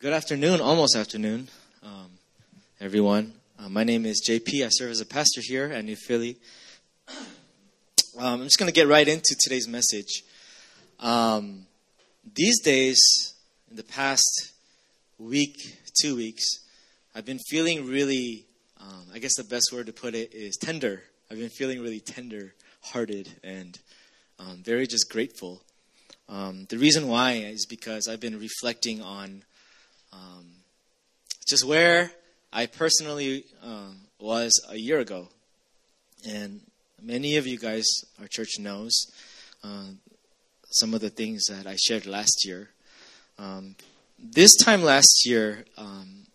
Good afternoon, almost afternoon, um, everyone. Uh, my name is JP. I serve as a pastor here at New Philly. Um, I'm just going to get right into today's message. Um, these days, in the past week, two weeks, I've been feeling really, um, I guess the best word to put it is tender. I've been feeling really tender hearted and um, very just grateful. Um, the reason why is because I've been reflecting on um, just where I personally uh, was a year ago. And many of you guys, our church knows uh, some of the things that I shared last year. Um, this time last year, um,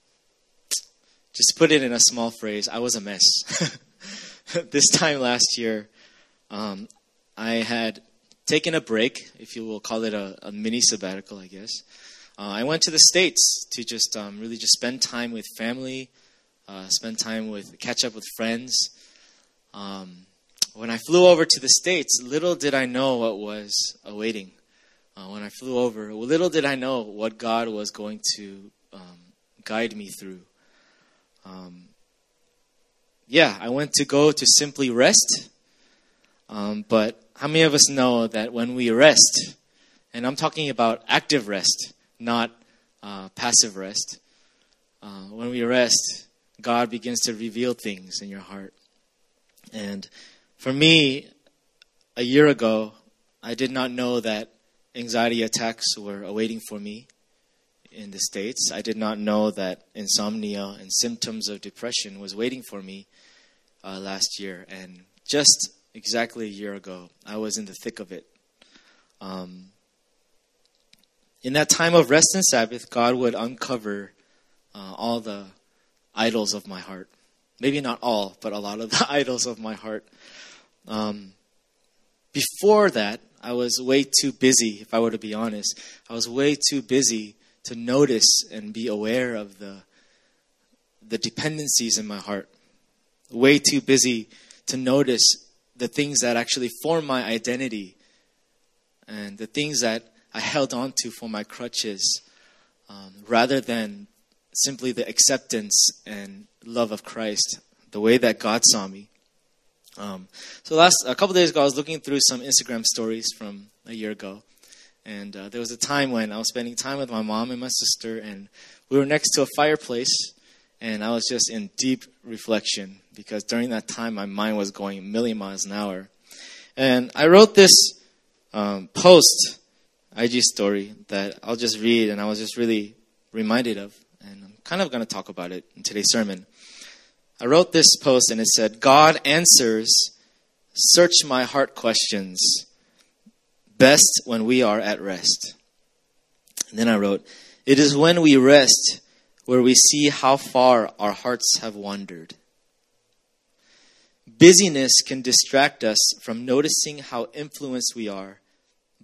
just put it in a small phrase, I was a mess. this time last year, um, I had taken a break, if you will call it a, a mini sabbatical, I guess. Uh, I went to the States to just um, really just spend time with family, uh, spend time with, catch up with friends. Um, when I flew over to the States, little did I know what was awaiting. Uh, when I flew over, little did I know what God was going to um, guide me through. Um, yeah, I went to go to simply rest. Um, but how many of us know that when we rest, and I'm talking about active rest, not uh, passive rest. Uh, when we rest, God begins to reveal things in your heart. And for me, a year ago, I did not know that anxiety attacks were awaiting for me in the States. I did not know that insomnia and symptoms of depression was waiting for me uh, last year. And just exactly a year ago, I was in the thick of it. Um, in that time of rest and Sabbath, God would uncover uh, all the idols of my heart. Maybe not all, but a lot of the idols of my heart. Um, before that, I was way too busy, if I were to be honest. I was way too busy to notice and be aware of the, the dependencies in my heart. Way too busy to notice the things that actually form my identity and the things that I held on to for my crutches um, rather than simply the acceptance and love of Christ, the way that God saw me. Um, so last a couple days ago, I was looking through some Instagram stories from a year ago, and uh, there was a time when I was spending time with my mom and my sister, and we were next to a fireplace, and I was just in deep reflection because during that time my mind was going a million miles an hour, and I wrote this um, post IG story that I'll just read and I was just really reminded of. And I'm kind of going to talk about it in today's sermon. I wrote this post and it said, God answers search my heart questions best when we are at rest. And then I wrote, It is when we rest where we see how far our hearts have wandered. Busyness can distract us from noticing how influenced we are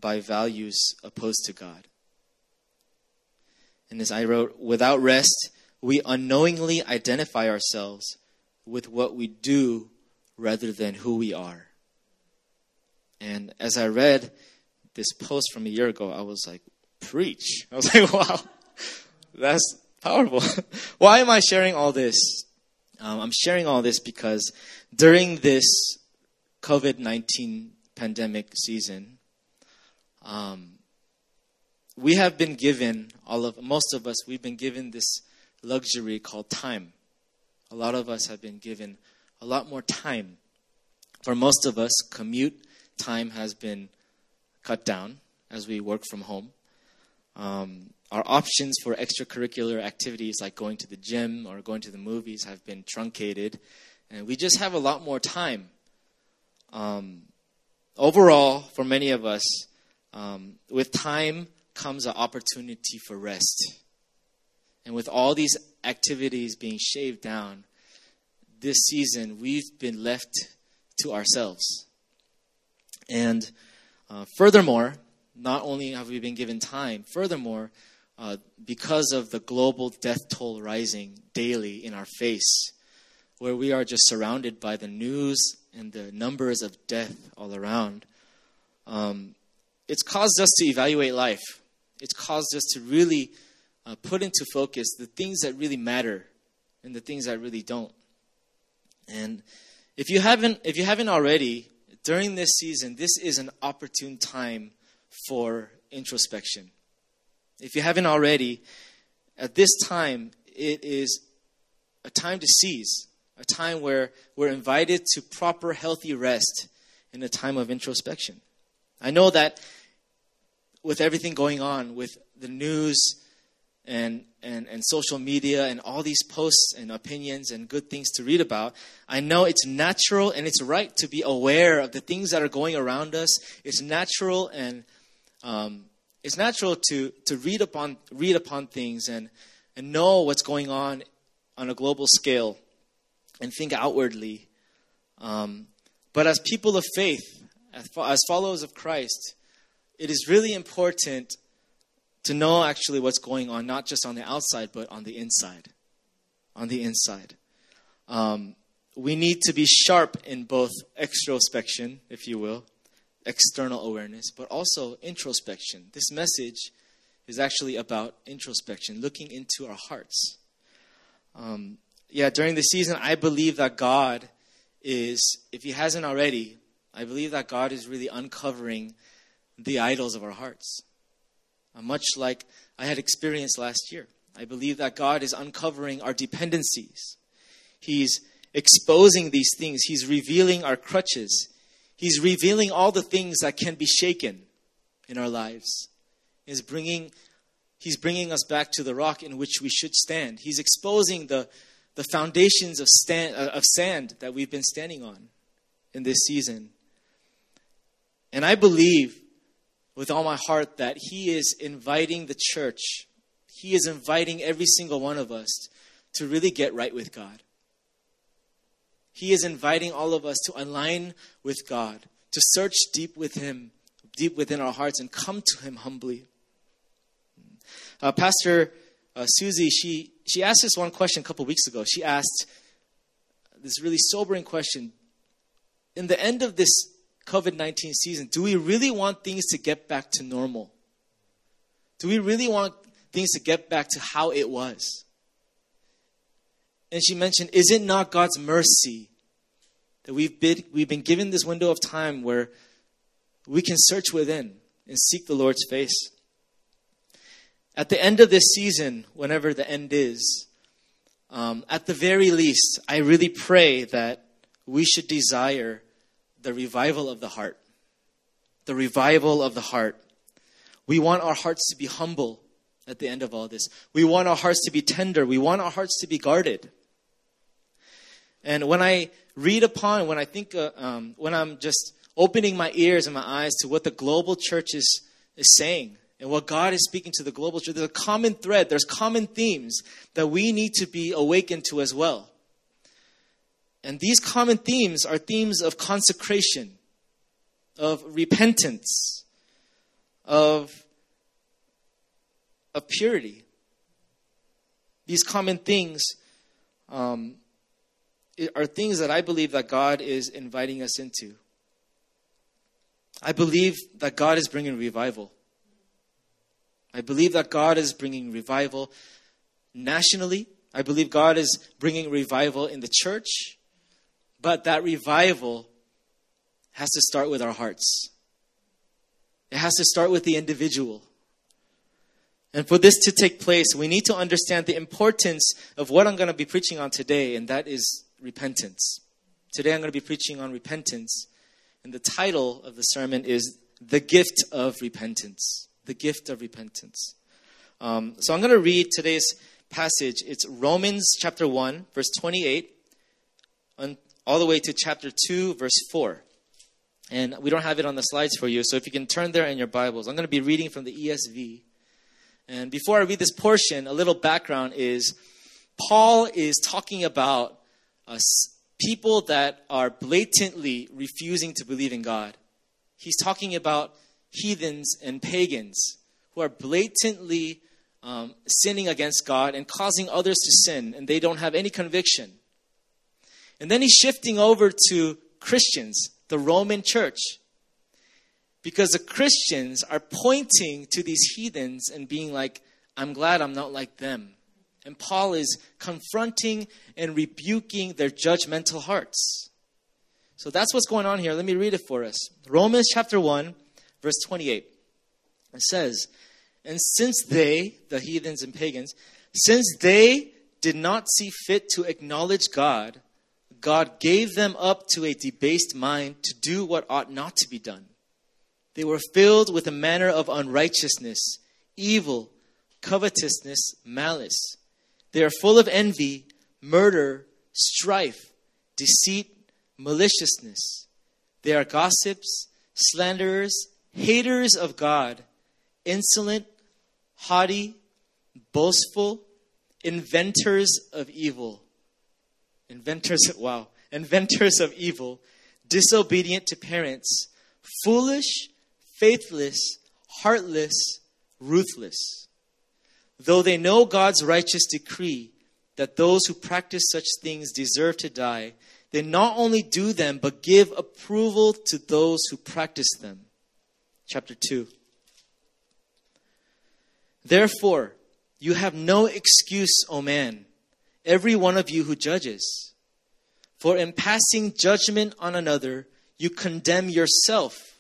by values opposed to God. And as I wrote, without rest, we unknowingly identify ourselves with what we do rather than who we are. And as I read this post from a year ago, I was like, preach. I was like, wow, that's powerful. Why am I sharing all this? Um, I'm sharing all this because during this COVID 19 pandemic season, um, we have been given all of most of us we've been given this luxury called time. A lot of us have been given a lot more time. For most of us, commute time has been cut down as we work from home. Um, our options for extracurricular activities like going to the gym or going to the movies have been truncated, and we just have a lot more time. Um, overall, for many of us, um, with time comes an opportunity for rest. And with all these activities being shaved down, this season we've been left to ourselves. And uh, furthermore, not only have we been given time, furthermore, uh, because of the global death toll rising daily in our face, where we are just surrounded by the news and the numbers of death all around, um, it's caused us to evaluate life. It's caused us to really uh, put into focus the things that really matter and the things that really don't. And if you haven't, if you haven't already, during this season, this is an opportune time for introspection. If you haven't already, at this time, it is a time to seize, a time where we're invited to proper, healthy rest in a time of introspection. I know that with everything going on, with the news and, and, and social media and all these posts and opinions and good things to read about, I know it's natural and it's right to be aware of the things that are going around us. It's natural and um, it's natural to, to read upon read upon things and, and know what's going on on a global scale and think outwardly. Um, but as people of faith, as, as followers of Christ, it is really important to know actually what's going on, not just on the outside, but on the inside. On the inside. Um, we need to be sharp in both extrospection, if you will, external awareness, but also introspection. This message is actually about introspection, looking into our hearts. Um, yeah, during the season, I believe that God is, if He hasn't already, I believe that God is really uncovering the idols of our hearts. Uh, much like I had experienced last year. I believe that God is uncovering our dependencies. He's exposing these things. He's revealing our crutches. He's revealing all the things that can be shaken in our lives. He's bringing, he's bringing us back to the rock in which we should stand. He's exposing the, the foundations of, stand, uh, of sand that we've been standing on in this season. And I believe with all my heart that He is inviting the church, He is inviting every single one of us to really get right with God. He is inviting all of us to align with God, to search deep with Him, deep within our hearts, and come to Him humbly. Uh, Pastor uh, Susie, she, she asked this one question a couple weeks ago. She asked this really sobering question. In the end of this COVID 19 season, do we really want things to get back to normal? Do we really want things to get back to how it was? And she mentioned, is it not God's mercy that we've been, we've been given this window of time where we can search within and seek the Lord's face? At the end of this season, whenever the end is, um, at the very least, I really pray that we should desire the revival of the heart. The revival of the heart. We want our hearts to be humble at the end of all this. We want our hearts to be tender. We want our hearts to be guarded. And when I read upon, when I think, uh, um, when I'm just opening my ears and my eyes to what the global church is, is saying and what God is speaking to the global church, there's a common thread, there's common themes that we need to be awakened to as well. And these common themes are themes of consecration, of repentance, of, of purity. These common things um, are things that I believe that God is inviting us into. I believe that God is bringing revival. I believe that God is bringing revival nationally. I believe God is bringing revival in the church. But that revival has to start with our hearts. It has to start with the individual. And for this to take place, we need to understand the importance of what I'm going to be preaching on today, and that is repentance. Today I'm going to be preaching on repentance, and the title of the sermon is The Gift of Repentance. The Gift of Repentance. Um, so I'm going to read today's passage. It's Romans chapter 1, verse 28 all the way to chapter 2, verse 4. And we don't have it on the slides for you, so if you can turn there in your Bibles. I'm going to be reading from the ESV. And before I read this portion, a little background is Paul is talking about uh, people that are blatantly refusing to believe in God. He's talking about heathens and pagans who are blatantly um, sinning against God and causing others to sin, and they don't have any conviction. And then he's shifting over to Christians, the Roman church. Because the Christians are pointing to these heathens and being like, I'm glad I'm not like them. And Paul is confronting and rebuking their judgmental hearts. So that's what's going on here. Let me read it for us. Romans chapter 1, verse 28. It says, And since they, the heathens and pagans, since they did not see fit to acknowledge God, God gave them up to a debased mind to do what ought not to be done. They were filled with a manner of unrighteousness, evil, covetousness, malice. They are full of envy, murder, strife, deceit, maliciousness. They are gossips, slanderers, haters of God, insolent, haughty, boastful, inventors of evil. Inventors, wow. Inventors of evil, disobedient to parents, foolish, faithless, heartless, ruthless. Though they know God's righteous decree that those who practice such things deserve to die, they not only do them, but give approval to those who practice them. Chapter 2. Therefore, you have no excuse, O man, every one of you who judges. For in passing judgment on another, you condemn yourself,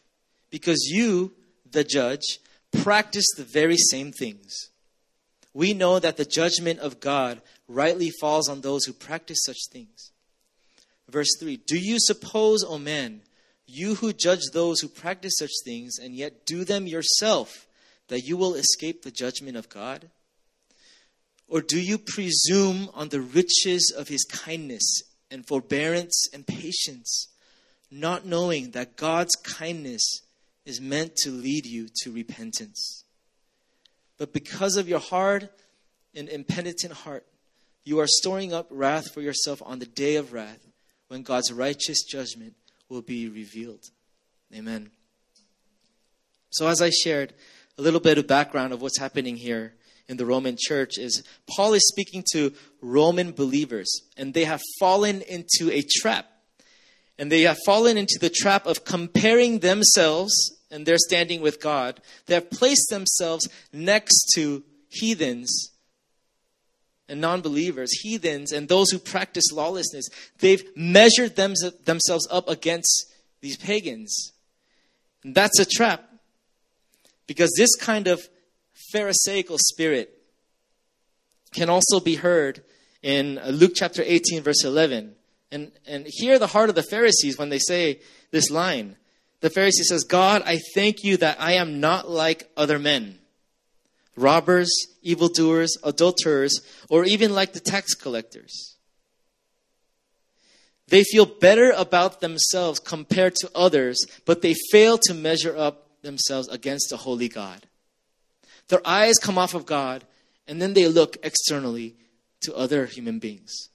because you, the judge, practice the very same things. We know that the judgment of God rightly falls on those who practice such things. Verse 3 Do you suppose, O man, you who judge those who practice such things and yet do them yourself, that you will escape the judgment of God? Or do you presume on the riches of his kindness and forbearance and patience, not knowing that God's kindness is meant to lead you to repentance? But because of your hard and impenitent heart, you are storing up wrath for yourself on the day of wrath when God's righteous judgment will be revealed. Amen. So, as I shared a little bit of background of what's happening here in the Roman church, is Paul is speaking to Roman believers, and they have fallen into a trap. And they have fallen into the trap of comparing themselves and their standing with God. They have placed themselves next to heathens and non believers, heathens, and those who practice lawlessness, they've measured them, themselves up against these pagans. And that's a trap. Because this kind of Pharisaical spirit can also be heard in uh, Luke chapter 18, verse 11. And, and hear the heart of the Pharisees when they say this line. The Pharisee says, God, I thank you that I am not like other men robbers, evildoers, adulterers, or even like the tax collectors. They feel better about themselves compared to others, but they fail to measure up themselves against the holy God. Their eyes come off of God, and then they look externally to other human beings.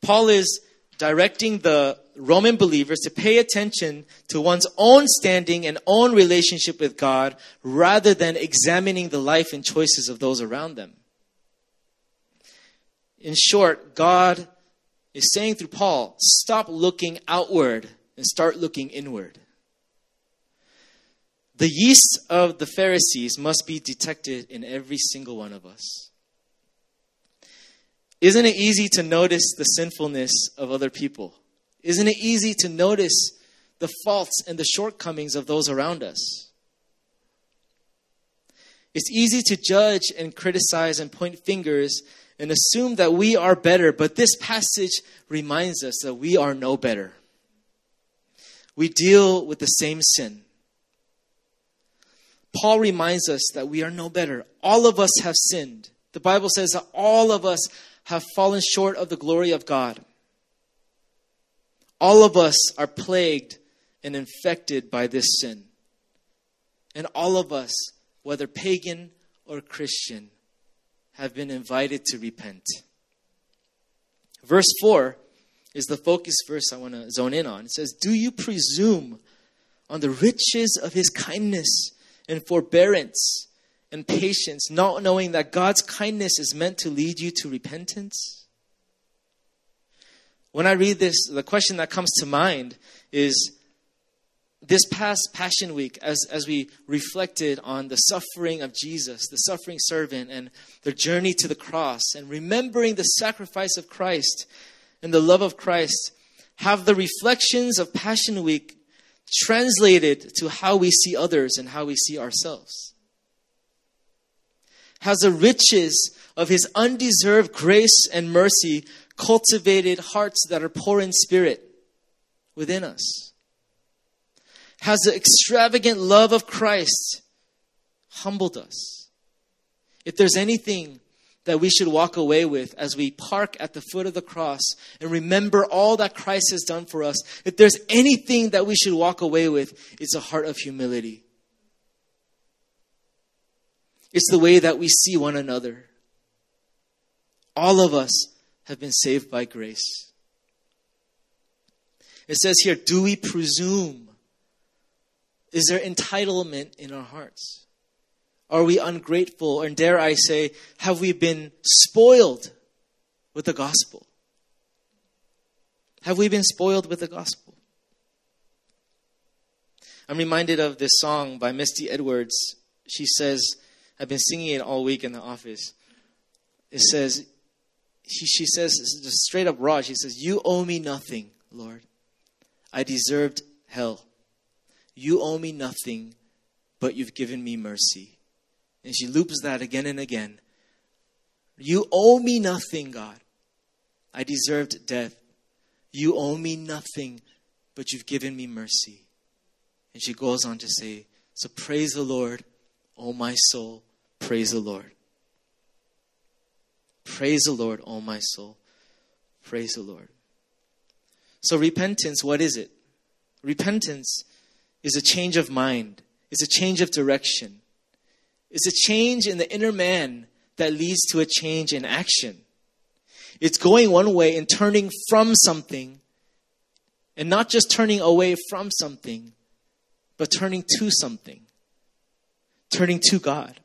Paul is directing the Roman believers to pay attention to one's own standing and own relationship with God rather than examining the life and choices of those around them. In short, God is saying through Paul, stop looking outward and start looking inward. The yeast of the Pharisees must be detected in every single one of us. Isn't it easy to notice the sinfulness of other people? Isn't it easy to notice the faults and the shortcomings of those around us? It's easy to judge and criticize and point fingers and assume that we are better, but this passage reminds us that we are no better. We deal with the same sin. Paul reminds us that we are no better. All of us have sinned. The Bible says that all of us have fallen short of the glory of God. All of us are plagued and infected by this sin. And all of us, whether pagan or Christian, have been invited to repent. Verse 4 is the focus verse I want to zone in on. It says, Do you presume on the riches of his kindness and forbearance and patience, not knowing that God's kindness is meant to lead you to repentance? When I read this, the question that comes to mind is this past Passion Week, as, as we reflected on the suffering of Jesus, the suffering servant, and the journey to the cross, and remembering the sacrifice of Christ and the love of Christ, have the reflections of Passion Week translated to how we see others and how we see ourselves? Has the riches of His undeserved grace and mercy cultivated hearts that are poor in spirit within us? Has the extravagant love of Christ humbled us? If there's anything that we should walk away with as we park at the foot of the cross and remember all that Christ has done for us, if there's anything that we should walk away with, it's a heart of humility. It's the way that we see one another. All of us have been saved by grace. It says here, do we presume? Is there entitlement in our hearts? Are we ungrateful? And dare I say, have we been spoiled with the gospel? Have we been spoiled with the gospel? I'm reminded of this song by Misty Edwards. She says, I've been singing it all week in the office. It says, she, she says, just straight up raw, she says, You owe me nothing, Lord. I deserved hell. You owe me nothing, but you've given me mercy. And she loops that again and again. You owe me nothing, God. I deserved death. You owe me nothing, but you've given me mercy. And she goes on to say, So praise the Lord, O my soul. Praise the Lord. Praise the Lord, O my soul. Praise the Lord. So, repentance, what is it? Repentance is a change of mind, it's a change of direction. It's a change in the inner man that leads to a change in action. It's going one way and turning from something, and not just turning away from something, but turning to something, turning to God.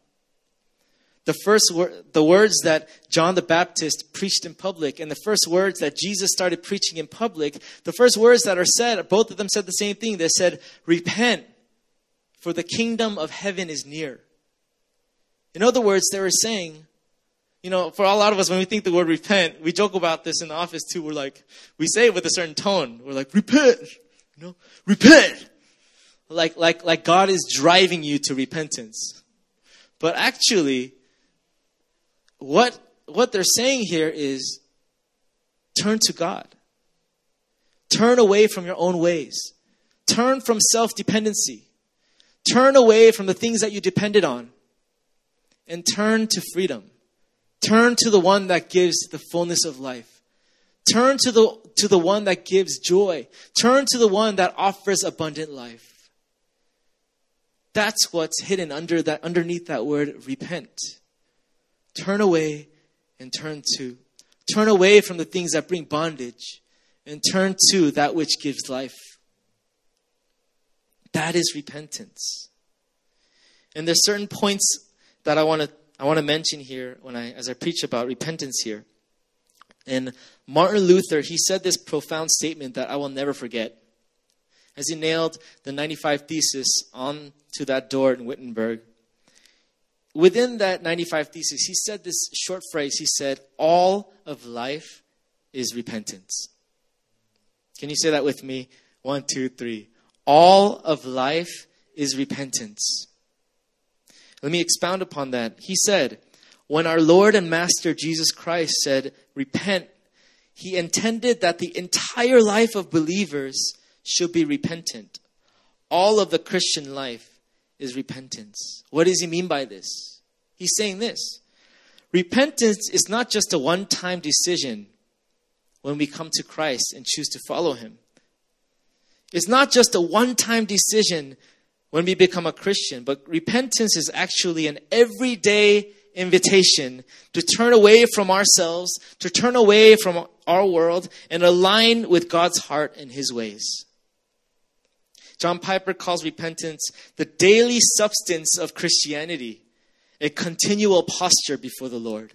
The first word, the words that John the Baptist preached in public, and the first words that Jesus started preaching in public, the first words that are said, both of them said the same thing. They said, Repent, for the kingdom of heaven is near. In other words, they were saying, you know, for a lot of us, when we think the word repent, we joke about this in the office too. We're like, we say it with a certain tone. We're like, repent, you know, repent. Like, like, like God is driving you to repentance. But actually, what, what they're saying here is turn to God. Turn away from your own ways. Turn from self dependency. Turn away from the things that you depended on and turn to freedom. Turn to the one that gives the fullness of life. Turn to the, to the one that gives joy. Turn to the one that offers abundant life. That's what's hidden under that, underneath that word repent. Turn away and turn to. Turn away from the things that bring bondage and turn to that which gives life. That is repentance. And there's certain points that I want to I want to mention here when I as I preach about repentance here. And Martin Luther, he said this profound statement that I will never forget. As he nailed the 95 thesis onto that door in Wittenberg, within that 95 thesis, he said this short phrase. He said, All of life is repentance. Can you say that with me? One, two, three. All of life is repentance. Let me expound upon that. He said, when our Lord and Master Jesus Christ said, repent, he intended that the entire life of believers should be repentant. All of the Christian life is repentance. What does he mean by this? He's saying this repentance is not just a one time decision when we come to Christ and choose to follow him. It's not just a one time decision when we become a Christian, but repentance is actually an everyday invitation to turn away from ourselves, to turn away from our world, and align with God's heart and His ways. John Piper calls repentance the daily substance of Christianity, a continual posture before the Lord.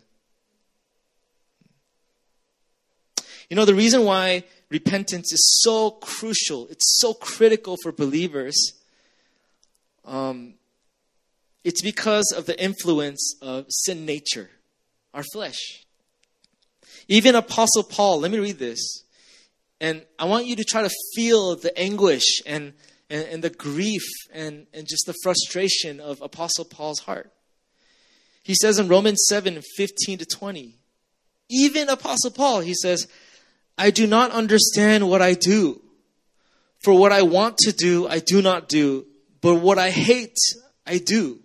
You know, the reason why repentance is so crucial, it's so critical for believers. Um, it's because of the influence of sin nature, our flesh. Even Apostle Paul, let me read this. And I want you to try to feel the anguish and, and, and the grief and, and just the frustration of Apostle Paul's heart. He says in Romans 7 15 to 20, even Apostle Paul, he says, I do not understand what I do. For what I want to do, I do not do. But what I hate, I do.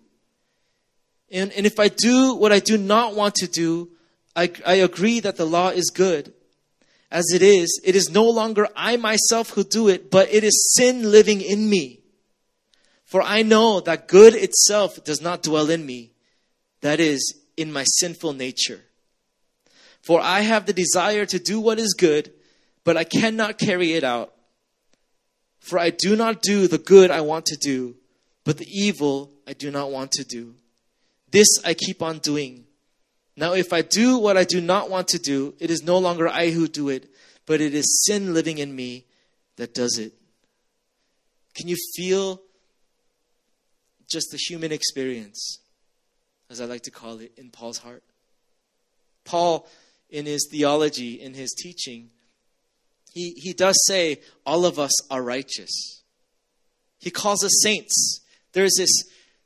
And, and if I do what I do not want to do, I, I agree that the law is good. As it is, it is no longer I myself who do it, but it is sin living in me. For I know that good itself does not dwell in me, that is, in my sinful nature. For I have the desire to do what is good, but I cannot carry it out. For I do not do the good I want to do, but the evil I do not want to do. This I keep on doing. Now, if I do what I do not want to do, it is no longer I who do it, but it is sin living in me that does it. Can you feel just the human experience, as I like to call it, in Paul's heart? Paul, in his theology, in his teaching, he, he does say, all of us are righteous. He calls us saints. There's this,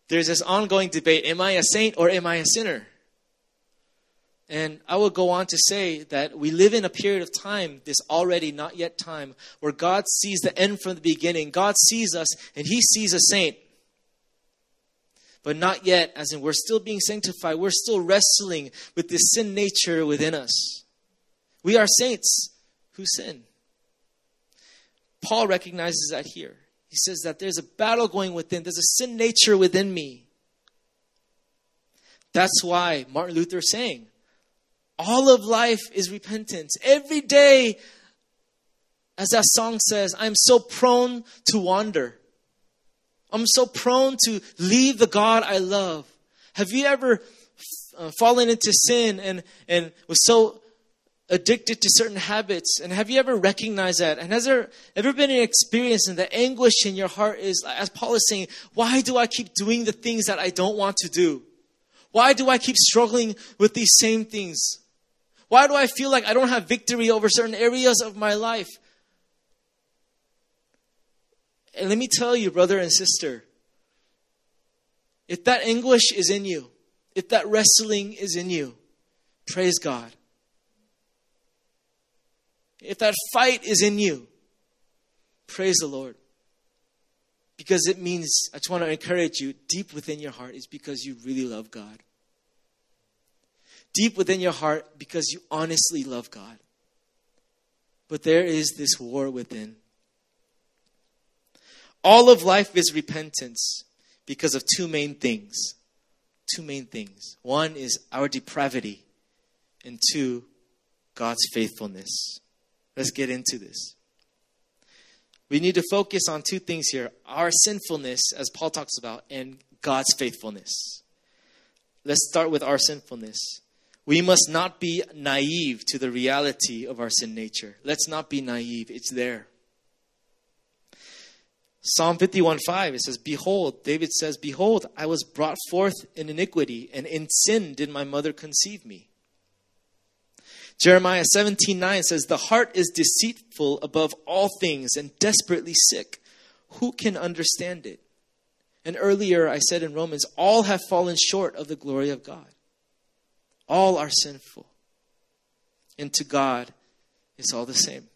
there's this ongoing debate am I a saint or am I a sinner? And I will go on to say that we live in a period of time, this already not yet time, where God sees the end from the beginning. God sees us and He sees a saint. But not yet, as in we're still being sanctified. We're still wrestling with this sin nature within us. We are saints who sin. Paul recognizes that here. He says that there's a battle going within, there's a sin nature within me. That's why Martin Luther is saying, all of life is repentance. Every day, as that song says, I'm so prone to wander. I'm so prone to leave the God I love. Have you ever uh, fallen into sin and, and was so addicted to certain habits? And have you ever recognized that? And has there ever been an experience and the anguish in your heart is, as Paul is saying, why do I keep doing the things that I don't want to do? Why do I keep struggling with these same things? Why do I feel like I don't have victory over certain areas of my life? And let me tell you, brother and sister, if that anguish is in you, if that wrestling is in you, praise God. If that fight is in you, praise the Lord. Because it means, I just want to encourage you, deep within your heart is because you really love God deep within your heart because you honestly love God. But there is this war within. All of life is repentance because of two main things. Two main things. One is our depravity, and two, God's faithfulness. Let's get into this. We need to focus on two things here our sinfulness, as Paul talks about, and God's faithfulness. Let's start with our sinfulness. We must not be naive to the reality of our sin nature. Let's not be naive. It's there. Psalm 51 5, it says, Behold, David says, Behold, I was brought forth in iniquity, and in sin did my mother conceive me. Jeremiah 17 9 says, The heart is deceitful above all things and desperately sick. Who can understand it? And earlier I said in Romans, all have fallen short of the glory of God. All are sinful. And to God, it's all the same.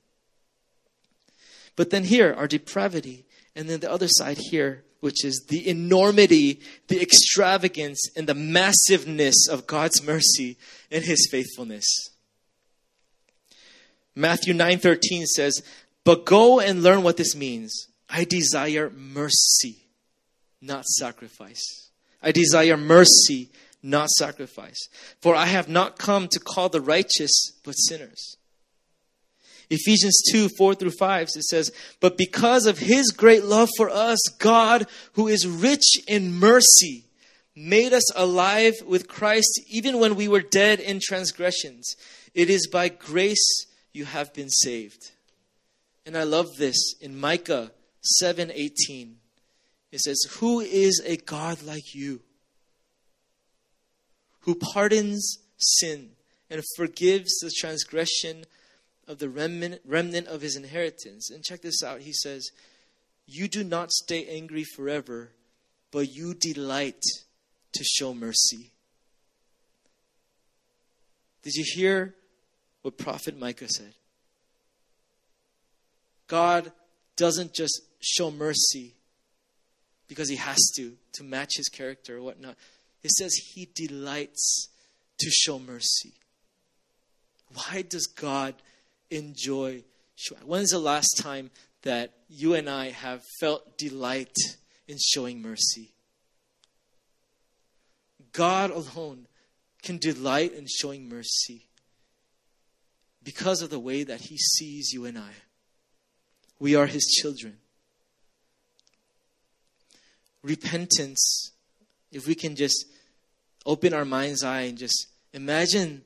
But then here, our depravity. And then the other side here, which is the enormity, the extravagance, and the massiveness of God's mercy and his faithfulness. Matthew 9:13 says, "But go and learn what this means. I desire mercy, not sacrifice. I desire mercy, not sacrifice. For I have not come to call the righteous, but sinners. Ephesians 2 4 through 5, it says, But because of his great love for us, God, who is rich in mercy, made us alive with Christ even when we were dead in transgressions. It is by grace you have been saved. And I love this in Micah 7:18. It says, "Who is a God like you, who pardons sin and forgives the transgression of the remnant, remnant of his inheritance?" And check this out. He says, "You do not stay angry forever, but you delight to show mercy." Did you hear what prophet Micah said? God doesn't just show mercy because he has to, to match his character or whatnot. It says he delights to show mercy. Why does God enjoy? When's the last time that you and I have felt delight in showing mercy? God alone can delight in showing mercy because of the way that he sees you and I. We are his children. Repentance, if we can just open our mind's eye and just imagine,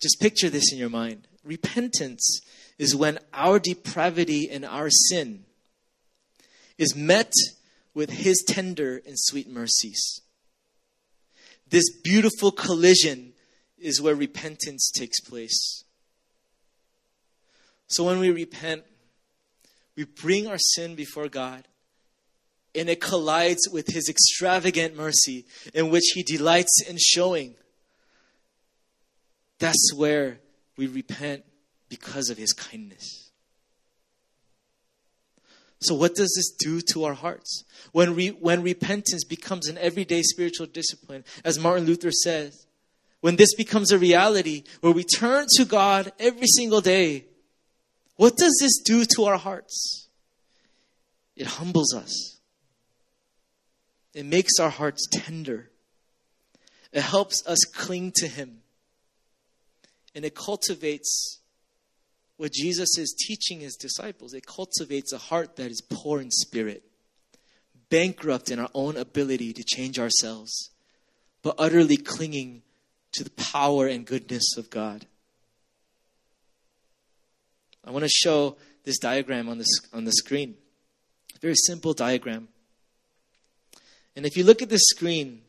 just picture this in your mind. Repentance is when our depravity and our sin is met with his tender and sweet mercies. This beautiful collision is where repentance takes place. So when we repent, we bring our sin before God, and it collides with His extravagant mercy, in which He delights in showing. That's where we repent because of His kindness. So, what does this do to our hearts? When, re, when repentance becomes an everyday spiritual discipline, as Martin Luther says, when this becomes a reality where we turn to God every single day what does this do to our hearts? It humbles us. It makes our hearts tender. It helps us cling to Him. And it cultivates what Jesus is teaching His disciples. It cultivates a heart that is poor in spirit, bankrupt in our own ability to change ourselves, but utterly clinging to the power and goodness of God. I want to show this diagram on the, on the screen. Very simple diagram. And if you look at this screen,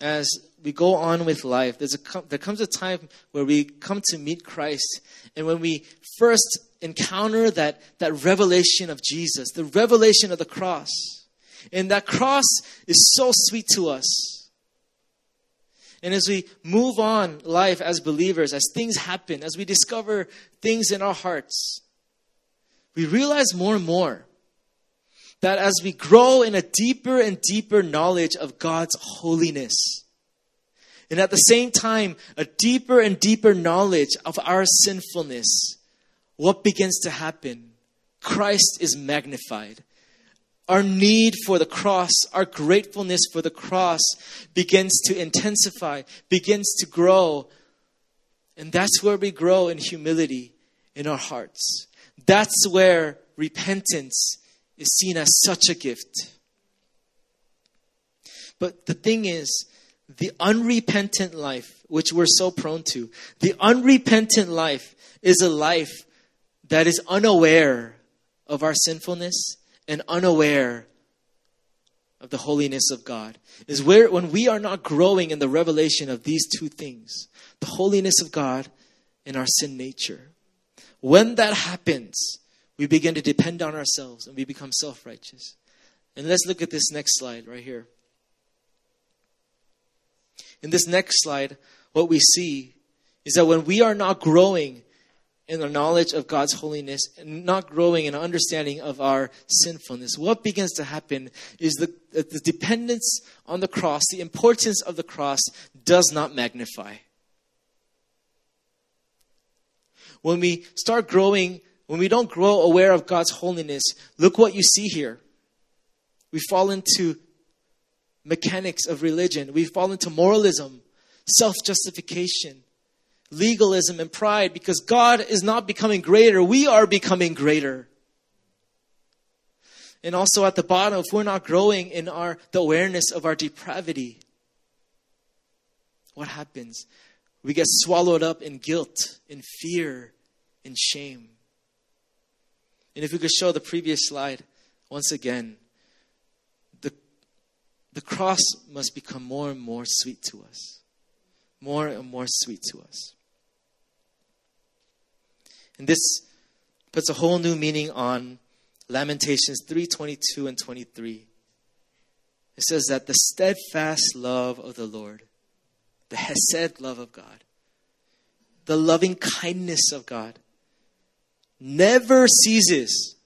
as we go on with life, there's a, there comes a time where we come to meet Christ. And when we first encounter that, that revelation of Jesus, the revelation of the cross, and that cross is so sweet to us and as we move on life as believers, as things happen, as we discover things in our hearts, we realize more and more that as we grow in a deeper and deeper knowledge of God's holiness, and at the same time, a deeper and deeper knowledge of our sinfulness, what begins to happen? Christ is magnified our need for the cross, our gratefulness for the cross begins to intensify, begins to grow. And that's where we grow in humility in our hearts. That's where repentance is seen as such a gift. But the thing is, the unrepentant life, which we're so prone to, the unrepentant life is a life that is unaware of our sinfulness and unaware of the holiness of God is where when we are not growing in the revelation of these two things, the holiness of God and our sin nature. When that happens, we begin to depend on ourselves and we become self-righteous. And let's look at this next slide right here. In this next slide, what we see is that when we are not growing in the knowledge of God's holiness and not growing in understanding of our sinfulness, what begins to happen is the, the dependence on the cross, the importance of the cross does not magnify. When we start growing, when we don't grow aware of God's holiness, look what you see here. We fall into mechanics of religion, we fall into moralism, self justification legalism and pride because God is not becoming greater. We are becoming greater. And also at the bottom, if we're not growing in our the awareness of our depravity, what happens? We get swallowed up in guilt, in fear, in shame. And if we could show the previous slide once again, the, the cross must become more and more sweet to us. More and more sweet to us. And this puts a whole new meaning on Lamentations 3:22 and 23. It says that the steadfast love of the Lord, the hesed love of God, the loving kindness of God never ceases.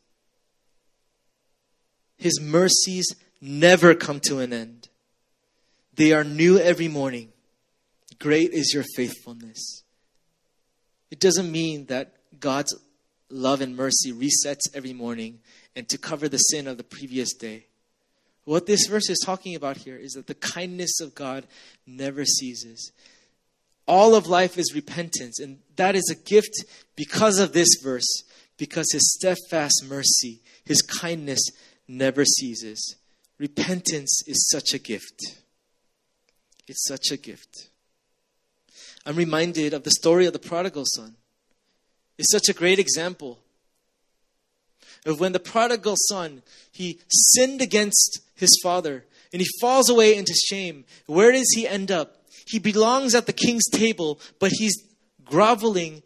His mercies never come to an end. They are new every morning. Great is your faithfulness. It doesn't mean that God's love and mercy resets every morning and to cover the sin of the previous day. What this verse is talking about here is that the kindness of God never ceases. All of life is repentance, and that is a gift because of this verse, because his steadfast mercy, his kindness never ceases. Repentance is such a gift. It's such a gift. I'm reminded of the story of the prodigal son. It's such a great example of when the prodigal son he sinned against his father and he falls away into shame. Where does he end up? He belongs at the king's table, but he's groveling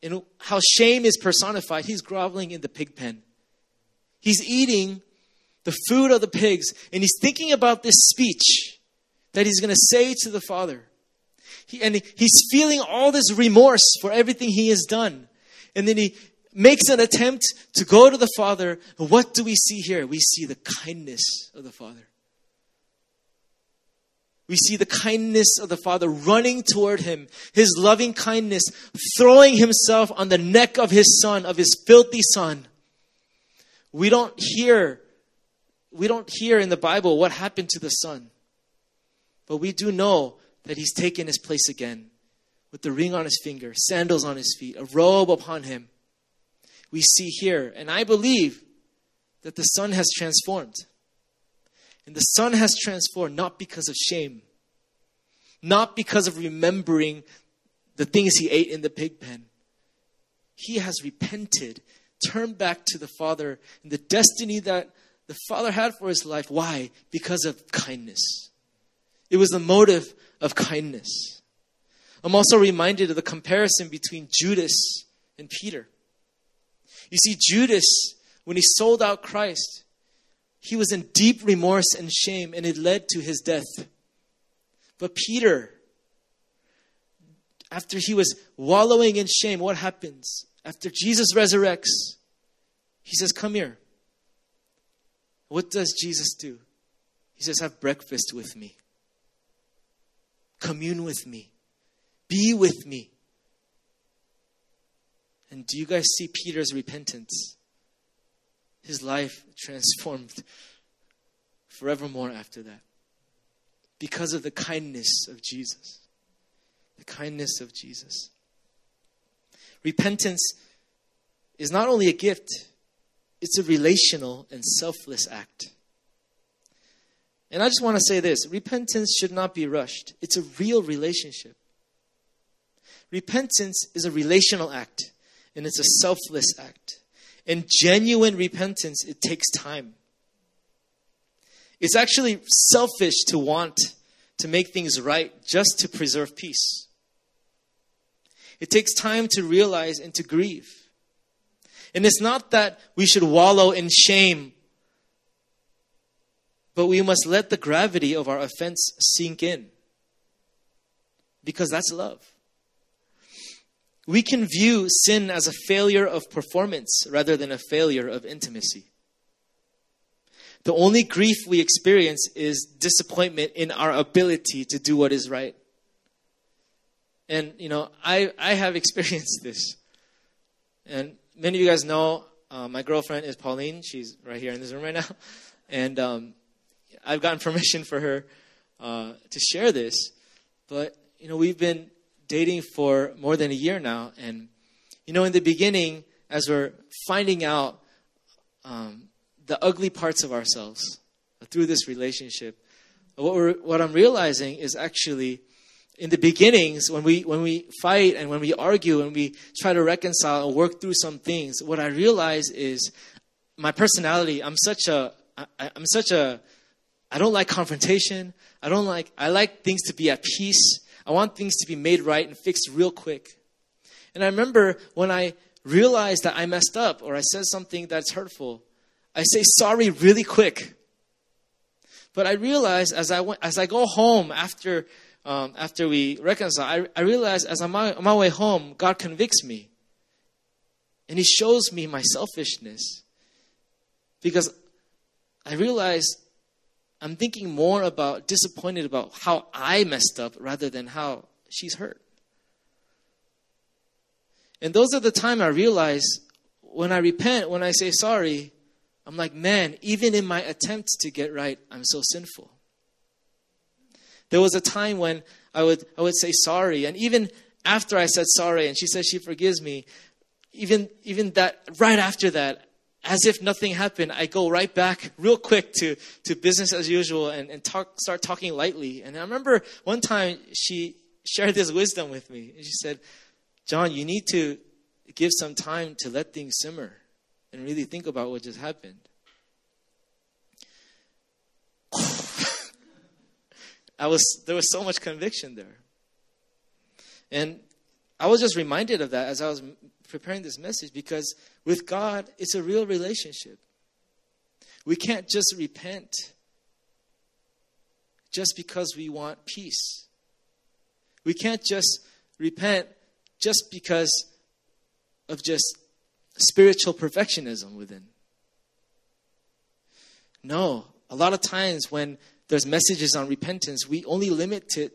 in how shame is personified. He's groveling in the pig pen. He's eating the food of the pigs, and he's thinking about this speech that he's going to say to the father. He, and he's feeling all this remorse for everything he has done. And then he makes an attempt to go to the father. What do we see here? We see the kindness of the father. We see the kindness of the Father running toward him, his loving kindness, throwing himself on the neck of his son, of his filthy son. We don't hear, we don't hear in the Bible what happened to the son. But we do know that he's taken his place again with the ring on his finger, sandals on his feet, a robe upon him. We see here, and I believe that the son has transformed. And the son has transformed not because of shame, not because of remembering the things he ate in the pig pen. He has repented, turned back to the Father and the destiny that the Father had for his life. Why? Because of kindness. It was the motive of kindness. I'm also reminded of the comparison between Judas and Peter. You see, Judas, when he sold out Christ, he was in deep remorse and shame, and it led to his death. But Peter, after he was wallowing in shame, what happens? After Jesus resurrects, he says, Come here. What does Jesus do? He says, Have breakfast with me, commune with me, be with me. And do you guys see Peter's repentance? His life transformed forevermore after that because of the kindness of Jesus. The kindness of Jesus. Repentance is not only a gift, it's a relational and selfless act. And I just want to say this repentance should not be rushed, it's a real relationship. Repentance is a relational act, and it's a selfless act. And genuine repentance, it takes time. It's actually selfish to want to make things right just to preserve peace. It takes time to realize and to grieve. And it's not that we should wallow in shame, but we must let the gravity of our offense sink in. Because that's love. We can view sin as a failure of performance rather than a failure of intimacy. The only grief we experience is disappointment in our ability to do what is right. And, you know, I, I have experienced this. And many of you guys know uh, my girlfriend is Pauline. She's right here in this room right now. And um, I've gotten permission for her uh, to share this. But, you know, we've been dating for more than a year now. And, you know, in the beginning, as we're finding out um, the ugly parts of ourselves through this relationship. What, we're, what I'm realizing is actually in the beginnings, when we when we fight and when we argue and we try to reconcile and work through some things, what I realize is my personality. I'm such a I, I'm such a I don't like confrontation. I don't like I like things to be at peace. I want things to be made right and fixed real quick. And I remember when I realized that I messed up or I said something that's hurtful, I say sorry really quick. But I realized as I went, as I go home after um, after we reconcile, I, I realize as I'm on my way home, God convicts me, and He shows me my selfishness because I realize I'm thinking more about disappointed about how I messed up rather than how she's hurt. And those are the time I realize when I repent, when I say sorry, I'm like, man, even in my attempts to get right, I'm so sinful. There was a time when I would I would say sorry, and even after I said sorry and she said she forgives me, even even that right after that, as if nothing happened, I go right back real quick to, to business as usual and, and talk, start talking lightly. And I remember one time she shared this wisdom with me. And she said, John, you need to give some time to let things simmer and really think about what just happened. I was there was so much conviction there. And I was just reminded of that as I was preparing this message because with God, it's a real relationship. We can't just repent just because we want peace. We can't just repent just because of just spiritual perfectionism within. No, a lot of times when there's messages on repentance, we only limit it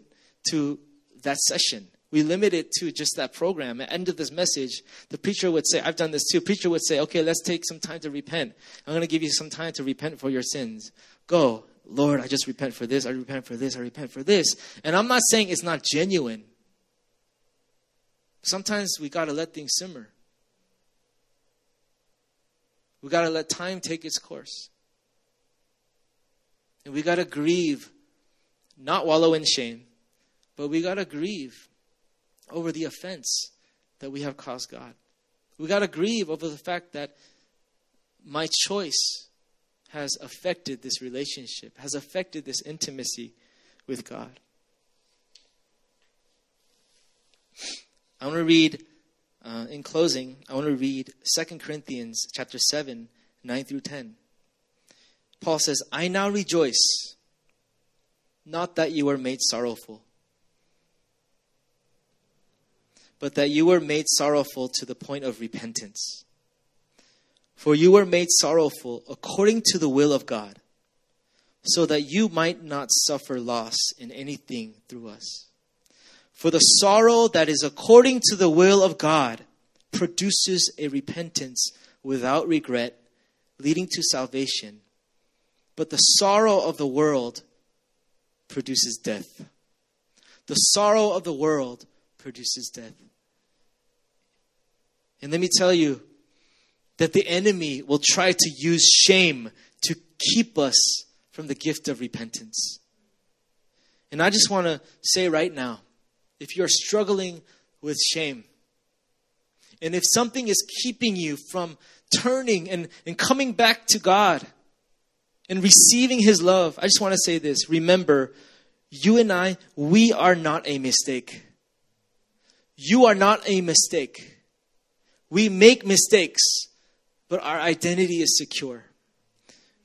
to that session we limit it to just that program. At the end of this message, the preacher would say, I've done this too. preacher would say, okay, let's take some time to repent. I'm going to give you some time to repent for your sins. Go. Lord, I just repent for this. I repent for this. I repent for this. And I'm not saying it's not genuine. Sometimes we got to let things simmer. We got to let time take its course. And we got to grieve, not wallow in shame, but we got to grieve over the offense that we have caused God. We got to grieve over the fact that my choice has affected this relationship, has affected this intimacy with God. I want to read, uh, in closing, I want to read 2 Corinthians chapter 7, 9 through 10. Paul says, I now rejoice, not that you were made sorrowful but that you were made sorrowful to the point of repentance. For you were made sorrowful according to the will of God, so that you might not suffer loss in anything through us. For the sorrow that is according to the will of God produces a repentance without regret, leading to salvation. But the sorrow of the world produces death. The sorrow of the world produces death. And let me tell you that the enemy will try to use shame to keep us from the gift of repentance. And I just want to say right now if you're struggling with shame, and if something is keeping you from turning and, and coming back to God and receiving His love, I just want to say this. Remember, you and I, we are not a mistake. You are not a mistake. We make mistakes, but our identity is secure.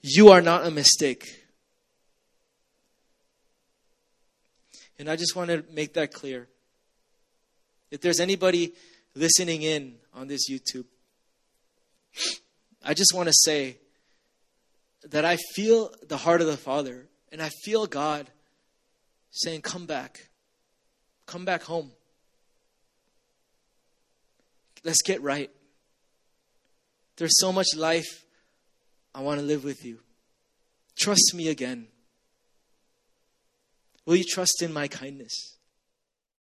You are not a mistake. And I just want to make that clear. If there's anybody listening in on this YouTube, I just want to say that I feel the heart of the Father and I feel God saying, Come back. Come back home. Let's get right. There's so much life I want to live with you. Trust me again. Will you trust in my kindness?